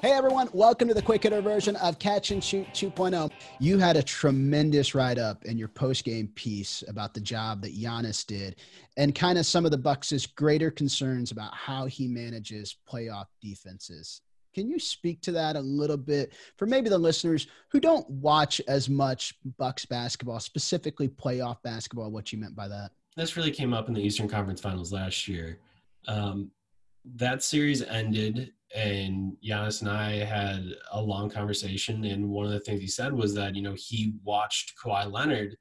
Hey everyone, welcome to the quick hitter version of Catch and Shoot 2.0. You had a tremendous write up in your post game piece about the job that Giannis did and kind of some of the Bucks' greater concerns about how he manages playoff defenses. Can you speak to that a little bit for maybe the listeners who don't watch as much Bucks basketball, specifically playoff basketball, what you meant by that? This really came up in the Eastern Conference Finals last year. Um, that series ended and Giannis and I had a long conversation. And one of the things he said was that, you know, he watched Kawhi Leonard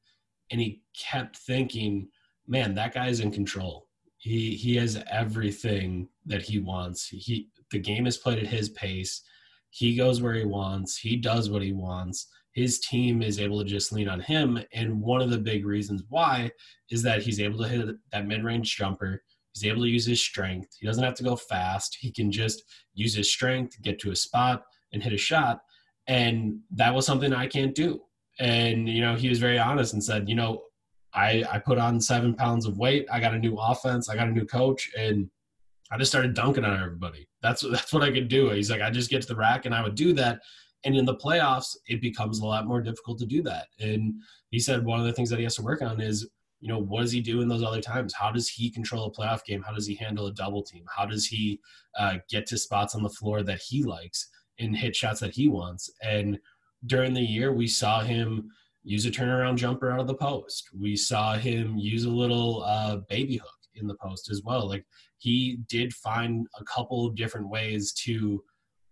and he kept thinking, man, that guy's in control. He, he has everything that he wants. He, the game is played at his pace. He goes where he wants. He does what he wants. His team is able to just lean on him. And one of the big reasons why is that he's able to hit that mid range jumper He's able to use his strength. He doesn't have to go fast. He can just use his strength, get to a spot, and hit a shot. And that was something I can't do. And, you know, he was very honest and said, you know, I, I put on seven pounds of weight. I got a new offense. I got a new coach. And I just started dunking on everybody. That's, that's what I could do. He's like, I just get to the rack and I would do that. And in the playoffs, it becomes a lot more difficult to do that. And he said one of the things that he has to work on is you know, what does he do in those other times? How does he control a playoff game? How does he handle a double team? How does he uh, get to spots on the floor that he likes and hit shots that he wants? And during the year, we saw him use a turnaround jumper out of the post. We saw him use a little uh, baby hook in the post as well. Like he did find a couple of different ways to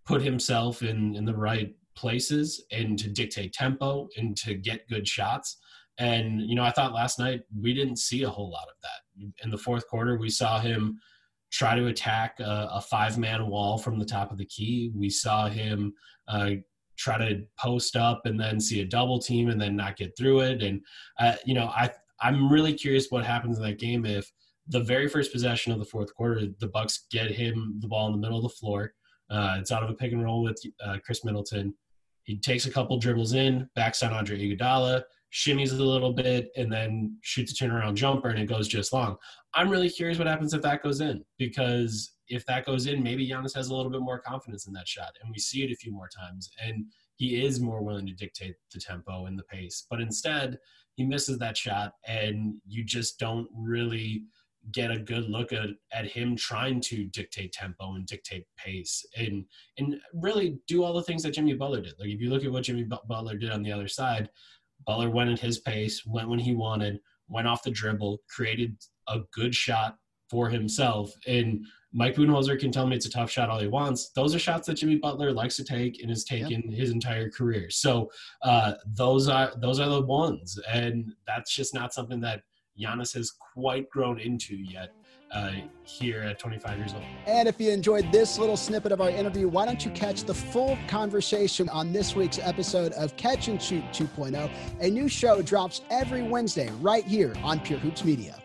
put himself in in the right places and to dictate tempo and to get good shots. And, you know, I thought last night we didn't see a whole lot of that. In the fourth quarter, we saw him try to attack a, a five man wall from the top of the key. We saw him uh, try to post up and then see a double team and then not get through it. And, uh, you know, I, I'm really curious what happens in that game if the very first possession of the fourth quarter, the Bucks get him the ball in the middle of the floor. Uh, it's out of a pick and roll with uh, Khris Middleton. He takes a couple dribbles in, backs on Andre Iguodala, shimmies a little bit, and then shoots a turnaround jumper, and it goes just long. I'm really curious what happens if that goes in because if that goes in, maybe Giannis has a little bit more confidence in that shot, and we see it a few more times, and he is more willing to dictate the tempo and the pace. But instead, he misses that shot, and you just don't really get a good look at, at him trying to dictate tempo and dictate pace and and really do all the things that Jimmy Butler did. Like if you look at what Jimmy Butler did on the other side, Butler went at his pace, went when he wanted, went off the dribble, created a good shot for himself. And Mike Budenholzer can tell me it's a tough shot all he wants. Those are shots that Jimmy Butler likes to take and has taken yep. his entire career. So uh, those are those are the ones, and that's just not something that Giannis has quite grown into yet uh, here at 25 years old. And if you enjoyed this little snippet of our interview, why don't you catch the full conversation on this week's episode of Catch and Shoot 2.0? A new show drops every Wednesday right here on Pure Hoops Media.